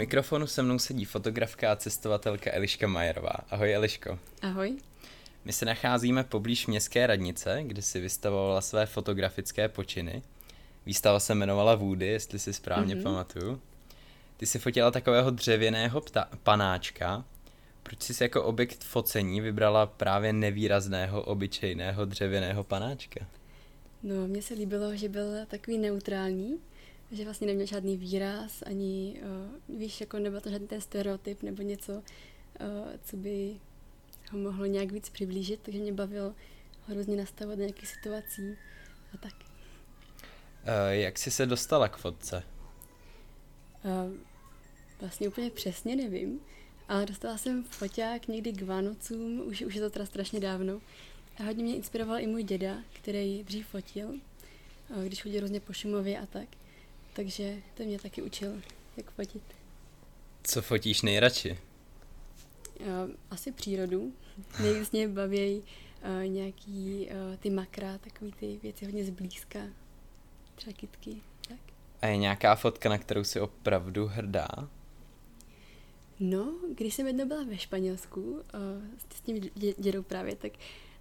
mikrofonu se mnou sedí fotografka a cestovatelka Eliška Majerová. Ahoj Eliško. Ahoj. My se nacházíme poblíž městské radnice, kde si vystavovala své fotografické počiny. Výstava se jmenovala Woody, jestli si správně mm-hmm. pamatuju. Ty si fotila takového dřevěného pta- panáčka. Proč jsi jako objekt focení vybrala právě nevýrazného, obyčejného dřevěného panáčka? No, mně se líbilo, že byl takový neutrální, že vlastně neměl žádný výraz, ani, uh, víš, jako nebyl to žádný ten stereotyp nebo něco, uh, co by ho mohlo nějak víc přiblížit, takže mě bavilo hrozně nastavovat nějaké situací a tak. Uh, jak jsi se dostala k fotce? Uh, vlastně úplně přesně nevím, ale dostala jsem foťák někdy k Vánocům, už, už je to teda strašně dávno. A hodně mě inspiroval i můj děda, který dřív fotil, když chodil různě po Šumově a tak. Takže to mě taky učil, jak fotit. Co fotíš nejradši? Asi přírodu. Nejvíc mě baví uh, nějaký uh, ty makra, takový ty věci hodně zblízka. Třeba kytky, tak. A je nějaká fotka, na kterou jsi opravdu hrdá? No, když jsem jednou byla ve Španělsku uh, s tím dědou právě, tak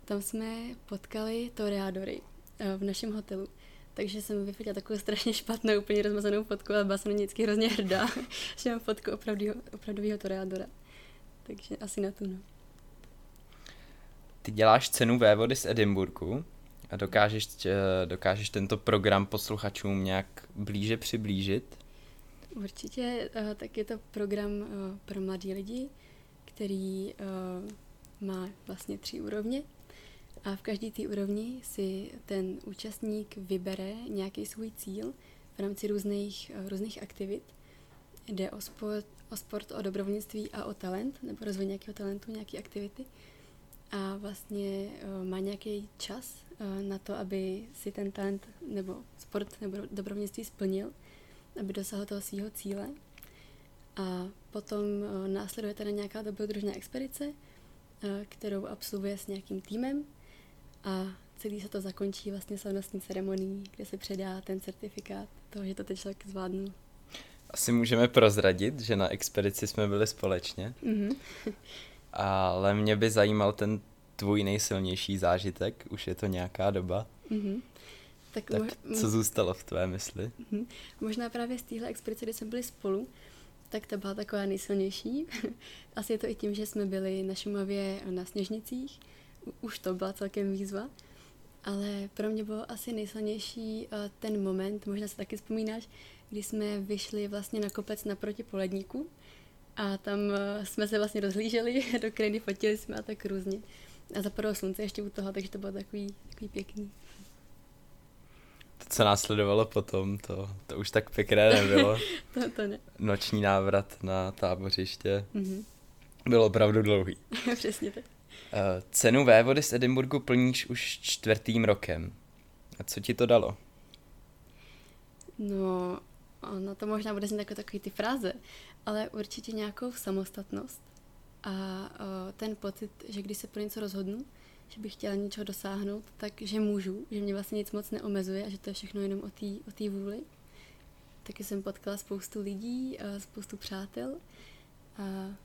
tam jsme potkali toreadory v našem hotelu. Takže jsem vyfotila takovou strašně špatnou, úplně rozmazanou fotku, ale byla jsem na vždycky hrozně hrdá, že mám fotku opravdového, opravdového toreadora. Takže asi na tu, no. Ty děláš cenu vévody z Edinburgu a dokážeš, dokážeš tento program posluchačům nějak blíže přiblížit? Určitě, eh, tak je to program eh, pro mladí lidi, který eh, má vlastně tři úrovně a v každé té úrovni si ten účastník vybere nějaký svůj cíl v rámci různých, různých aktivit. Jde o sport, o sport, o dobrovolnictví a o talent, nebo rozvoj nějakého talentu, nějaké aktivity. A vlastně má nějaký čas na to, aby si ten talent nebo sport nebo dobrovolnictví splnil aby dosáhl toho svého cíle. A potom následuje teda nějaká dobrodružná expedice, kterou absolvuje s nějakým týmem a celý se to zakončí vlastně slavnostní ceremonií, kde se předá ten certifikát toho, že to ten člověk zvládnul. Asi můžeme prozradit, že na expedici jsme byli společně, mm-hmm. ale mě by zajímal ten tvůj nejsilnější zážitek, už je to nějaká doba. Mm-hmm. Tak, tak mo- co zůstalo v tvé mysli? Mhm. Možná právě z téhle expedice, kdy jsme byli spolu, tak to byla taková nejsilnější. Asi je to i tím, že jsme byli na Šumavě na Sněžnicích. Už to byla celkem výzva. Ale pro mě bylo asi nejsilnější eh, ten moment, možná se taky vzpomínáš, kdy jsme vyšli vlastně na kopec naproti poledníku a tam eh, jsme se vlastně rozhlíželi do krajiny, fotili jsme a tak různě. A zapadlo slunce ještě u toho, takže to bylo takový, takový pěkný to, co následovalo potom, to, to už tak pěkné nebylo. to, to ne. Noční návrat na tábořiště mm-hmm. byl opravdu dlouhý. Přesně tak. Uh, cenu vévody z Edinburgu plníš už čtvrtým rokem. A co ti to dalo? No, ono to možná bude znít jako takový ty fráze, ale určitě nějakou samostatnost a uh, ten pocit, že když se pro něco rozhodnu, že bych chtěla něčeho dosáhnout, takže můžu, že mě vlastně nic moc neomezuje a že to je všechno jenom o té o vůli. Taky jsem potkala spoustu lidí, a spoustu přátel a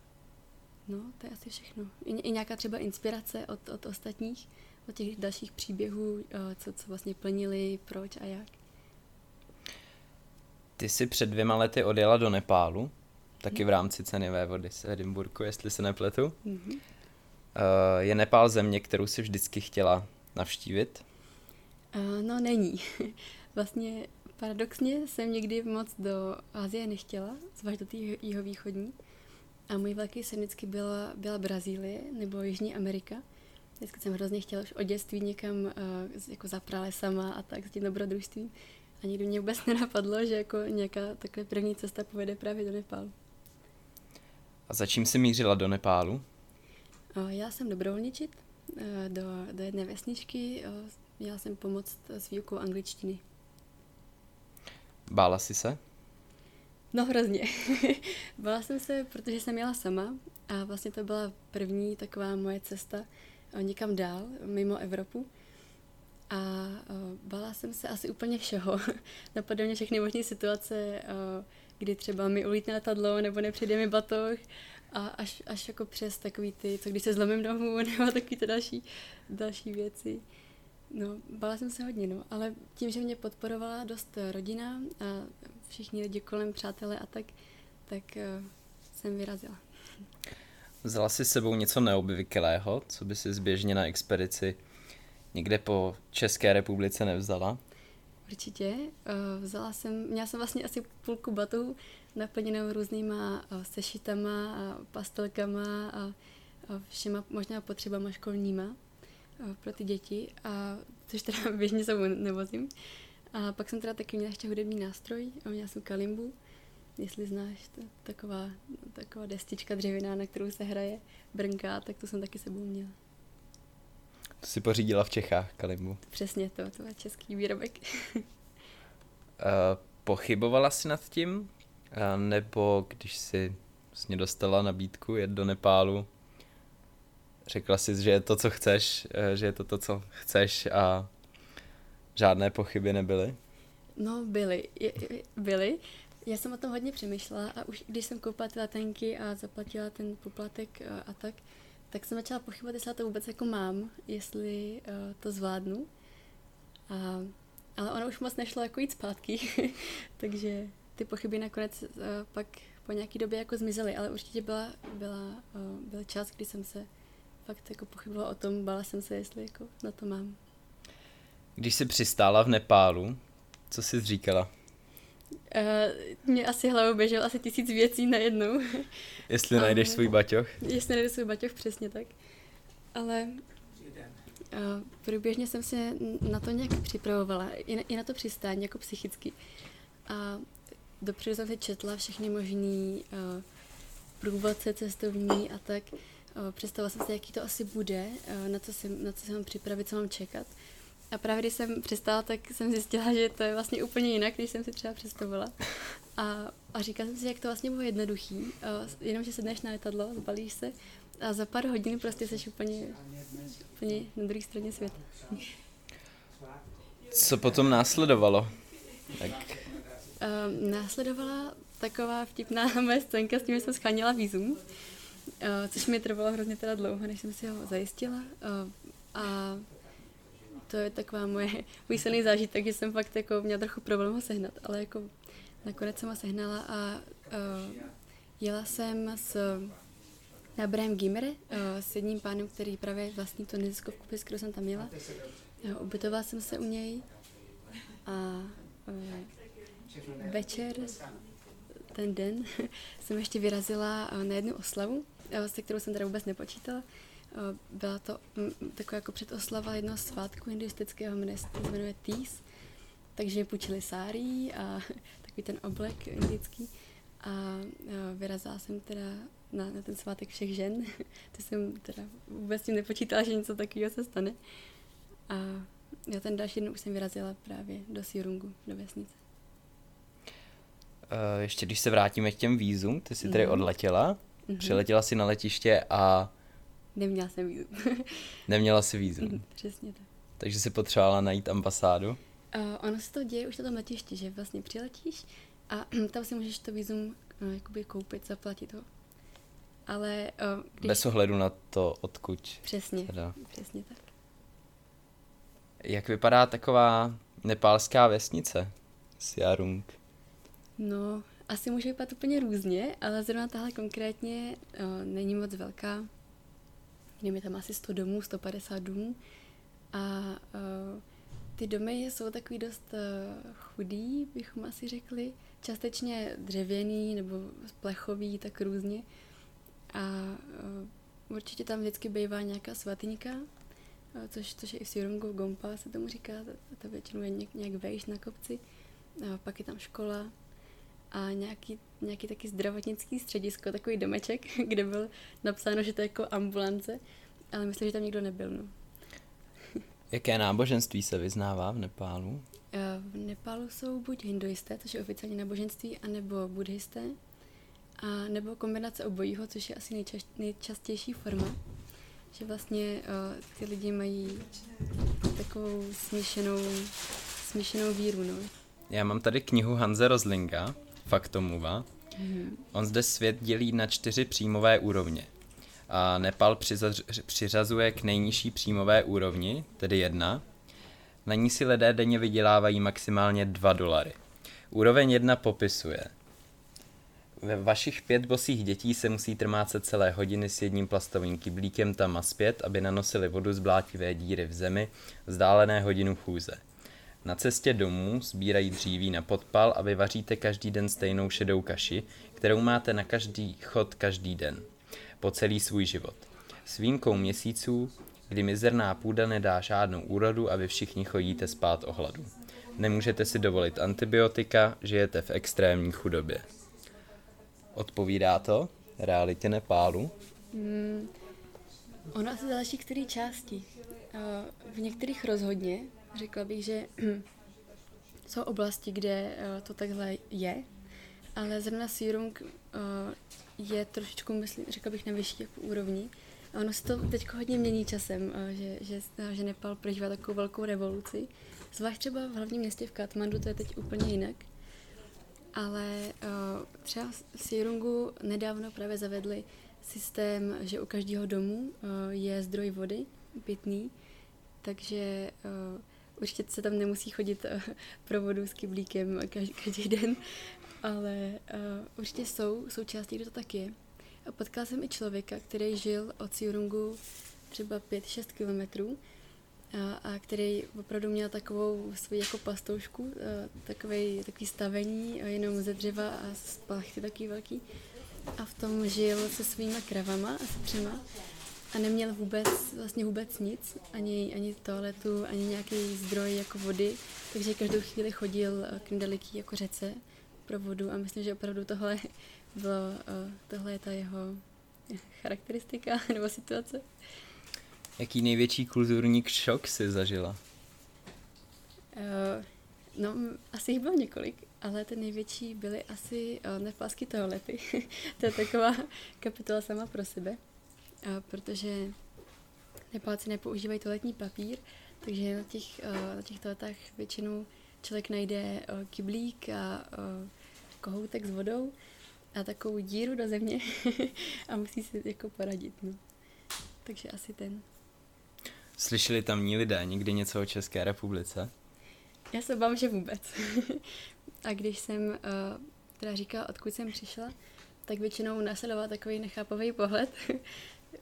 no, to je asi všechno. I, i nějaká třeba inspirace od, od ostatních, od těch dalších příběhů, co, co vlastně plnili, proč a jak. Ty jsi před dvěma lety odjela do Nepálu, taky v rámci ceny vody z Edinburgu, jestli se nepletu. Mm-hmm. Eh, je Nepál země, kterou si vždycky chtěla navštívit? Uh, no, není. vlastně paradoxně jsem nikdy moc do Asie nechtěla, zvlášť do té jihovýchodní. A můj velký sen vždycky byla, byla Brazílie nebo Jižní Amerika. Vždycky jsem hrozně chtěla už od dětství někam uh, jako za sama a tak s tím dobrodružstvím. A nikdy mě vůbec nenapadlo, že jako nějaká takhle první cesta povede právě do Nepálu. A za čím jsi mířila do Nepálu? Já jsem dobrovolničit eh, do, do jedné vesničky. Měla jsem pomoct s výukou angličtiny. Bála jsi se? No hrozně. Bála jsem se, protože jsem jela sama a vlastně to byla první taková moje cesta eh, někam dál, mimo Evropu. A uh, bála jsem se asi úplně všeho. Napadly mě všechny možné situace, uh, kdy třeba mi ulítne letadlo nebo nepřijde mi batoh a až, až jako přes takový ty, co když se zlomím nohu nebo takový ty další, další věci. No, bála jsem se hodně, no, ale tím, že mě podporovala dost rodina a všichni lidi kolem, přátelé a tak, tak uh, jsem vyrazila. Vzala si s sebou něco neobvyklého, co by si zběžně na expedici někde po České republice nevzala? Určitě. Uh, vzala jsem, měla jsem vlastně asi půlku batohu naplněnou různýma uh, sešitama a pastelkama a, a všema možná potřebama školníma pro ty děti, a což teda běžně sebou nevozím. A pak jsem teda taky měla ještě hudební nástroj a měla jsem kalimbu, jestli znáš, to, taková, taková destička dřevěná, na kterou se hraje, brnká, tak to jsem taky sebou měla. To si pořídila v Čechách, kalimbu. Přesně to, to je český výrobek. uh, pochybovala jsi nad tím? Uh, nebo když si vlastně dostala nabídku jet do Nepálu, řekla jsi, že je to, co chceš, uh, že je to to, co chceš a žádné pochyby nebyly? No, byly. Je, byly. Já jsem o tom hodně přemýšlela a už když jsem koupila ty letenky a zaplatila ten poplatek a, a tak, tak jsem začala pochybovat, jestli to vůbec jako mám, jestli uh, to zvládnu. A, ale ono už moc nešlo jako jít zpátky, takže ty pochyby nakonec uh, pak po nějaké době jako zmizely, ale určitě byla, byla, uh, byl čas, kdy jsem se fakt jako pochybovala o tom, bála jsem se, jestli jako na to mám. Když jsi přistála v Nepálu, co jsi říkala? Uh, mě asi hlavou běžel asi tisíc věcí najednou. Jestli najdeš svůj baťoch? Jestli najdeš svůj baťoch, přesně tak. Ale uh, průběžně jsem se na to nějak připravovala, i na, i na to přistání, jako psychicky. A dopředu jsem si četla všechny možný uh, průvodce cestovní a tak. Uh, představila jsem si, jaký to asi bude, uh, na, co si, na co se mám připravit, co mám čekat. A právě když jsem přistála, tak jsem zjistila, že to je vlastně úplně jinak, než jsem si třeba představovala. A, a říkala jsem si, jak to vlastně bylo jednoduchý. Uh, jenom, že sedneš na letadlo, zbalíš se a za pár hodin prostě jsi úplně, úplně na druhé straně světa. Co potom následovalo? Tak... Uh, následovala taková vtipná moje scénka s tím, že jsem scháněla vízum, uh, což mi trvalo hrozně teda dlouho, než jsem si ho zajistila. Uh, a to je taková moje výsledný zážitek, že jsem fakt jako měla trochu problém ho sehnat, ale jako nakonec jsem ho sehnala a uh, jela jsem s Abraham Gimere, uh, s jedním pánem, který právě vlastní to neziskovku, přes kterou jsem tam jela. Uh, ubytovala jsem se u něj a uh, večer, ten den, jsem ještě vyrazila uh, na jednu oslavu, uh, se kterou jsem teda vůbec nepočítala. Eh, byla to mm, taková jako předoslava jednoho svátku hinduistického, jmenuje, jmenuje Tees, takže půjčili sárí a takový ten oblek indický a eh, vyrazila jsem teda na, na ten svátek všech žen. to jsem teda vůbec tím nepočítala, že něco takového se stane. A já ten další den už jsem vyrazila právě do Sirungu, do vesnice. Uh, ještě když se vrátíme k těm vízum, ty jsi tedy mm. odletěla, mm-hmm. přiletěla si na letiště a Neměla jsem vízum. Neměla si vízum. Přesně tak. Takže si potřebovala najít ambasádu? Uh, ono se to děje už na tom letišti, že vlastně přiletíš a tam si můžeš to vízum uh, jakoby koupit, zaplatit ho. Ale uh, když... Bez ohledu na to, odkud. Přesně, teda. přesně tak. Jak vypadá taková nepálská vesnice? Siarung. No, asi může vypadat úplně různě, ale zrovna tahle konkrétně uh, není moc velká je tam asi 100 domů, 150 domů a uh, ty domy jsou takový dost uh, chudý, bychom asi řekli, částečně dřevěný nebo plechový, tak různě. A uh, určitě tam vždycky bývá nějaká svatyňka, uh, což, což je i v Sirungu, Gompa se tomu říká, ta, ta většinou je nějak, vejš na kopci. Uh, pak je tam škola, a nějaký, nějaký taky zdravotnický středisko, takový domeček, kde byl napsáno, že to je jako ambulance, ale myslím, že tam nikdo nebyl. No. Jaké náboženství se vyznává v Nepálu? Eh, v Nepálu jsou buď hinduisté, což je oficiální náboženství, anebo buddhisté, a nebo kombinace obojího, což je asi nejčas, nejčastější forma. Že vlastně uh, ty lidi mají takovou smíšenou, smíšenou víru. No. Já mám tady knihu Hanze Rozlinga, faktomluva. On zde svět dělí na čtyři příjmové úrovně. A Nepal přizař- přiřazuje k nejnižší příjmové úrovni, tedy jedna. Na ní si lidé denně vydělávají maximálně 2 dolary. Úroveň 1 popisuje. Ve vašich pět bosých dětí se musí trmácet celé hodiny s jedním plastovým kyblíkem tam a zpět, aby nanosili vodu z blátivé díry v zemi, vzdálené hodinu chůze. Na cestě domů sbírají dříví na podpal a vy vaříte každý den stejnou šedou kaši, kterou máte na každý chod každý den. Po celý svůj život. S výjimkou měsíců, kdy mizerná půda nedá žádnou úrodu a vy všichni chodíte spát o hladu. Nemůžete si dovolit antibiotika, žijete v extrémní chudobě. Odpovídá to realitě Nepálu? Mm, ono asi záleží, který části. Uh, v některých rozhodně, řekla bych, že jsou oblasti, kde uh, to takhle je, ale zrovna Sirung uh, je trošičku, myslím, řekla bych, na vyšší jako úrovni. A ono se to teď hodně mění časem, uh, že, že, že Nepal prožívá takovou velkou revoluci. Zvlášť třeba v hlavním městě v Katmandu to je teď úplně jinak. Ale třeba v Sirungu nedávno právě zavedli systém, že u každého domu je zdroj vody pitný, takže určitě se tam nemusí chodit uh, pro vodu s kyblíkem každý, každý den, ale uh, určitě jsou součástí, kde to tak je. A potkala jsem i člověka, který žil od Sirungu třeba 5-6 kilometrů a, a který opravdu měl takovou svoji jako pastoušku, takový, takový stavení jenom ze dřeva a z plachty taky velký. A v tom žil se svýma kravama a se třema a neměl vůbec, vlastně vůbec nic, ani, ani toaletu, ani nějaký zdroj jako vody, takže každou chvíli chodil k nedaleký jako řece pro vodu a myslím, že opravdu tohle bylo, tohle je ta jeho charakteristika nebo situace. Jaký největší kulturní šok si zažila? Uh, no, asi jich bylo několik, ale ty největší byly asi uh, nepalské toalety. to je taková kapitola sama pro sebe, protože Nepálci nepoužívají toaletní papír, takže na těch, uh, na těch toaletách většinou člověk najde uh, kyblík a uh, kohoutek s vodou a takovou díru do země a musí si jako poradit. No. Takže asi ten. Slyšeli tamní lidé někdy něco o České republice? Já se obávám, že vůbec. a když jsem teda říkala, odkud jsem přišla, tak většinou následoval takový nechápavý pohled,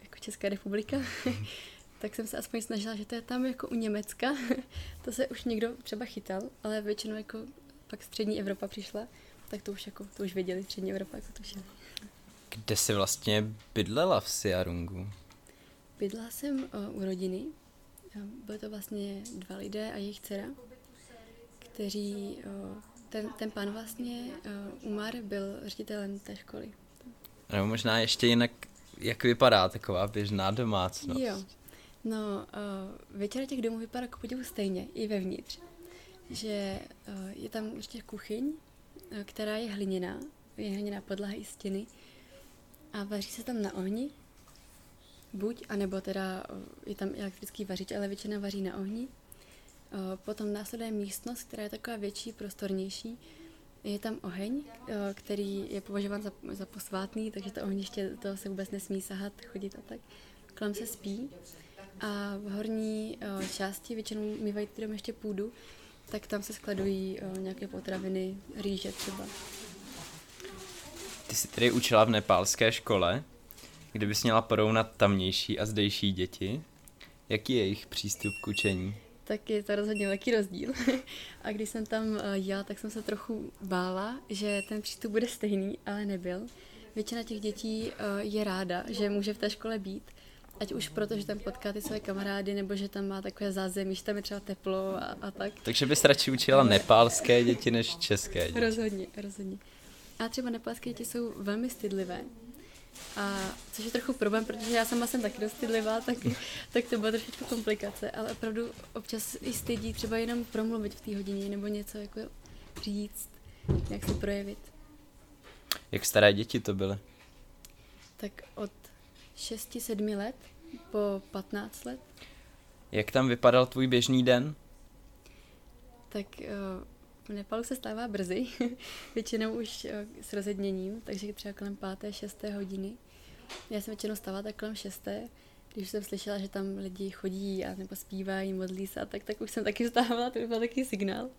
jako Česká republika. tak jsem se aspoň snažila, že to je tam jako u Německa. to se už někdo třeba chytal, ale většinou jako pak střední Evropa přišla, tak to už jako, to už věděli, střední Evropa jako tušili. Kde jsi vlastně bydlela v Siarungu? Bydla jsem uh, u rodiny, byly to vlastně dva lidé a jejich dcera, kteří, ten, ten pan vlastně, Umar, byl ředitelem té školy. Nebo možná ještě jinak, jak vypadá taková běžná domácnost? Jo, no většina těch domů vypadá jako podivu stejně, i vevnitř. Že je tam ještě kuchyň, která je hliněná, je hliněná podlaha i stěny a vaří se tam na ohni, buď, anebo teda je tam elektrický vařič, ale většina vaří na ohni. Potom následuje místnost, která je taková větší, prostornější. Je tam oheň, který je považován za, za posvátný, takže to ohniště to se vůbec nesmí sahat, chodit a tak. Kolem se spí a v horní části většinou mývají ty ještě půdu, tak tam se skladují nějaké potraviny, rýže třeba. Ty jsi tedy učila v nepálské škole. Kdybys měla porovnat tamnější a zdejší děti, jaký je jejich přístup k učení? Tak je to rozhodně velký rozdíl. a když jsem tam eh, jela, tak jsem se trochu bála, že ten přístup bude stejný, ale nebyl. Většina těch dětí eh, je ráda, že může v té škole být, ať už proto, že tam potká ty své kamarády, nebo že tam má takové zázemí, že tam je třeba teplo a, a tak. Takže bys radši učila nepálské děti než české děti. Rozhodně, rozhodně. A třeba nepálské děti jsou velmi stydlivé, a což je trochu problém, protože já sama jsem taky dost stydlivá, tak, tak to byla trošičku komplikace, ale opravdu občas i stydí třeba jenom promluvit v té hodině nebo něco jako říct, jak se projevit. Jak staré děti to byly? Tak od 6-7 let po 15 let. Jak tam vypadal tvůj běžný den? Tak uh, v Nepalu se stává brzy, většinou už s rozedněním, takže třeba kolem páté, šesté hodiny. Já jsem většinou stávala tak kolem šesté, když jsem slyšela, že tam lidi chodí a nebo zpívají, modlí se a tak, tak už jsem taky vstávala, to by byl taky signál.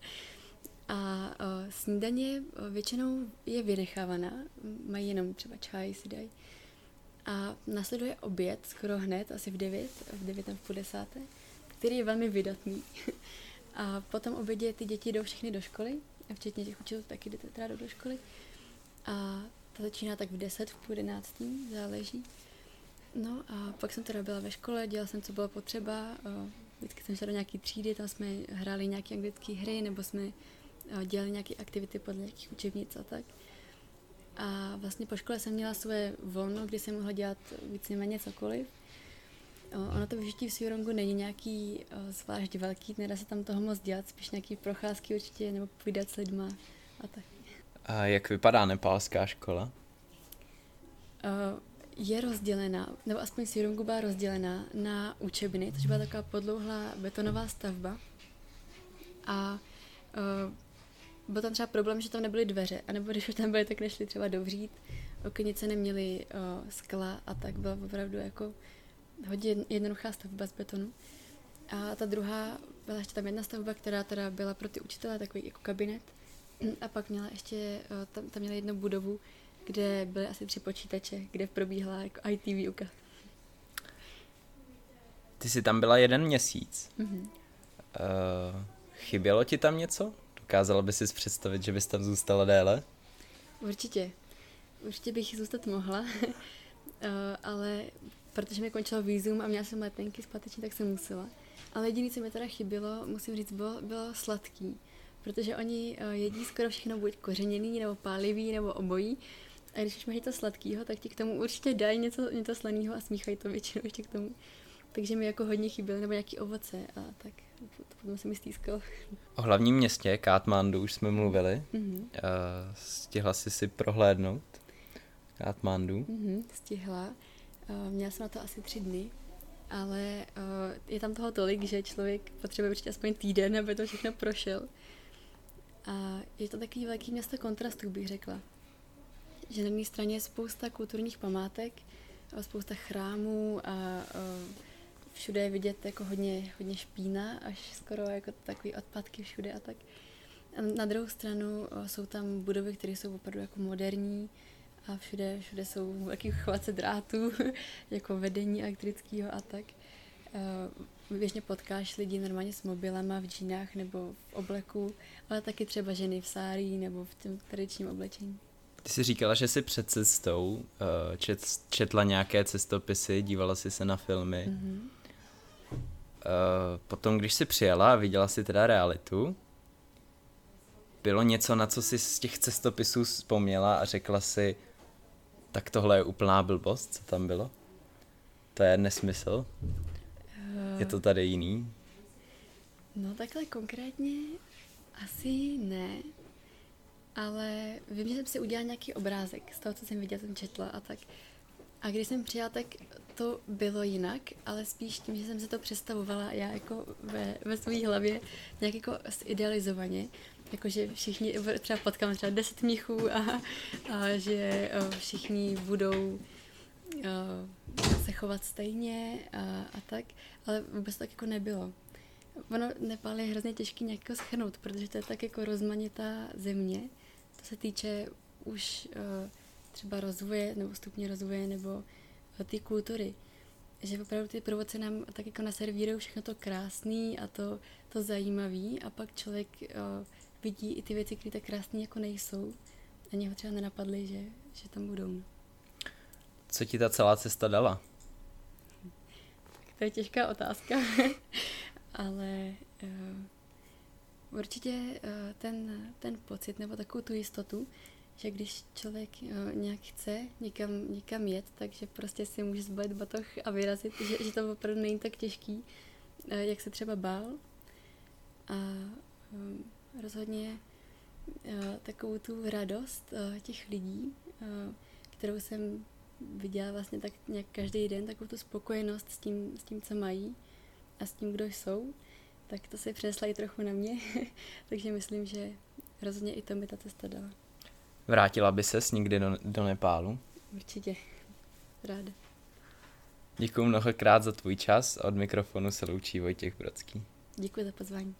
A o, snídaně o, většinou je vynechávaná, mají jenom třeba čaj si dají. A následuje oběd skoro hned, asi v 9, v 9 v půl desáté, který je velmi vydatný. A potom obědě ty děti jdou všechny do školy, a včetně těch učitelů taky jdete teda do školy. A ta začíná tak v 10, v půl 11, záleží. No a pak jsem teda byla ve škole, dělala jsem, co bylo potřeba. Vždycky jsem šla do nějaké třídy, tam jsme hráli nějaké anglické hry, nebo jsme dělali nějaké aktivity podle nějakých učebnic a tak. A vlastně po škole jsem měla své volno, kdy jsem mohla dělat víceméně cokoliv. Ono to vyžití v Siurongu není nějaký zvlášť velký, nedá se tam toho moc dělat, spíš nějaký procházky určitě, nebo povídat s lidma a tak. A jak vypadá nepálská škola? je rozdělená, nebo aspoň Sirungu byla rozdělená na učebny, což byla taková podlouhlá betonová stavba. A byl tam třeba problém, že tam nebyly dveře, anebo když už tam byly, tak nešli třeba dovřít. Okenice neměly skla a tak byla opravdu jako hodně jednoduchá stavba z betonu. A ta druhá byla ještě tam jedna stavba, která teda byla pro ty učitele, takový jako kabinet. A pak měla ještě, uh, tam, tam měla jednu budovu, kde byly asi tři počítače, kde probíhala jako IT výuka. Ty jsi tam byla jeden měsíc. Mm-hmm. Uh, chybělo ti tam něco? Dokázala by si představit, že bys tam zůstala déle? Určitě. Určitě bych zůstat mohla, uh, ale protože mi končilo výzum a měla jsem letenky zpáteční, tak jsem musela. Ale jediné, co mi teda chybělo, musím říct, bylo, bylo sladký. Protože oni uh, jedí skoro všechno buď kořeněný, nebo pálivý, nebo obojí. A když už mají to sladkýho, tak ti k tomu určitě dají něco, něco slaného a smíchají to většinou ještě k tomu. Takže mi jako hodně chybělo, nebo nějaký ovoce a tak. To potom se mi stýskalo. O hlavním městě Katmandu už jsme mluvili. Mm-hmm. Stihla jsi si prohlédnout Katmandu? Mm-hmm, stihla. Uh, měla jsem na to asi tři dny, ale uh, je tam toho tolik, že člověk potřebuje určitě aspoň týden, aby to všechno prošel. A je to takový velký město kontrastů, bych řekla že na jedné straně je spousta kulturních památek, spousta chrámů a, a všude je vidět jako hodně, hodně špína, až skoro jako takový odpadky všude a tak. A na druhou stranu jsou tam budovy, které jsou opravdu jako moderní a všude, všude jsou velký chvace drátů, jako vedení elektrického a tak. Běžně potkáš lidi normálně s mobilama v džínách nebo v obleku, ale taky třeba ženy v sárí nebo v tom tradičním oblečení. Ty jsi říkala, že jsi před cestou uh, čet, četla nějaké cestopisy, dívala jsi se na filmy. Mm-hmm. Uh, potom, když jsi přijela a viděla si teda realitu, bylo něco, na co jsi z těch cestopisů vzpomněla a řekla si, tak tohle je úplná blbost, co tam bylo? To je nesmysl? Uh, je to tady jiný? No takhle konkrétně asi ne, ale vím, že jsem si udělala nějaký obrázek z toho, co jsem viděla, jsem četla a tak. A když jsem přijela, tak to bylo jinak, ale spíš tím, že jsem se to představovala já jako ve, ve své hlavě nějak jako zidealizovaně, jakože všichni, třeba potkám třeba deset mnichů a, a že všichni budou se chovat stejně a, a tak, ale vůbec tak jako nebylo. Ono Nepál je hrozně těžký nějak jako schrnout, protože to je tak jako rozmanitá země, co se týče už uh, třeba rozvoje nebo stupně rozvoje nebo ty kultury. Že opravdu ty provoce nám tak jako naservírují všechno to krásný a to, to zajímavý a pak člověk uh, vidí i ty věci, které tak krásné jako nejsou. Ani ho třeba nenapadly, že, že tam budou. Co ti ta celá cesta dala? Tak to je těžká otázka, ale uh, Určitě eh, ten, ten pocit nebo takovou tu jistotu, že když člověk eh, nějak chce někam, někam jet, takže prostě si může zbalit batoh a vyrazit, že, že to opravdu není tak těžký, eh, jak se třeba bál. A rozhodně takovou tu radost těch lidí, kterou jsem viděla vlastně tak nějak každý den, takovou tu spokojenost s tím, s tím, co mají a s tím, kdo jsou, tak to se přenesla i trochu na mě, takže myslím, že rozhodně i to mi ta cesta dala. Vrátila by ses někdy do, do Nepálu? Určitě. Ráda. Děkuji mnohokrát za tvůj čas a od mikrofonu se loučí Vojtěch Brodský. Děkuji za pozvání.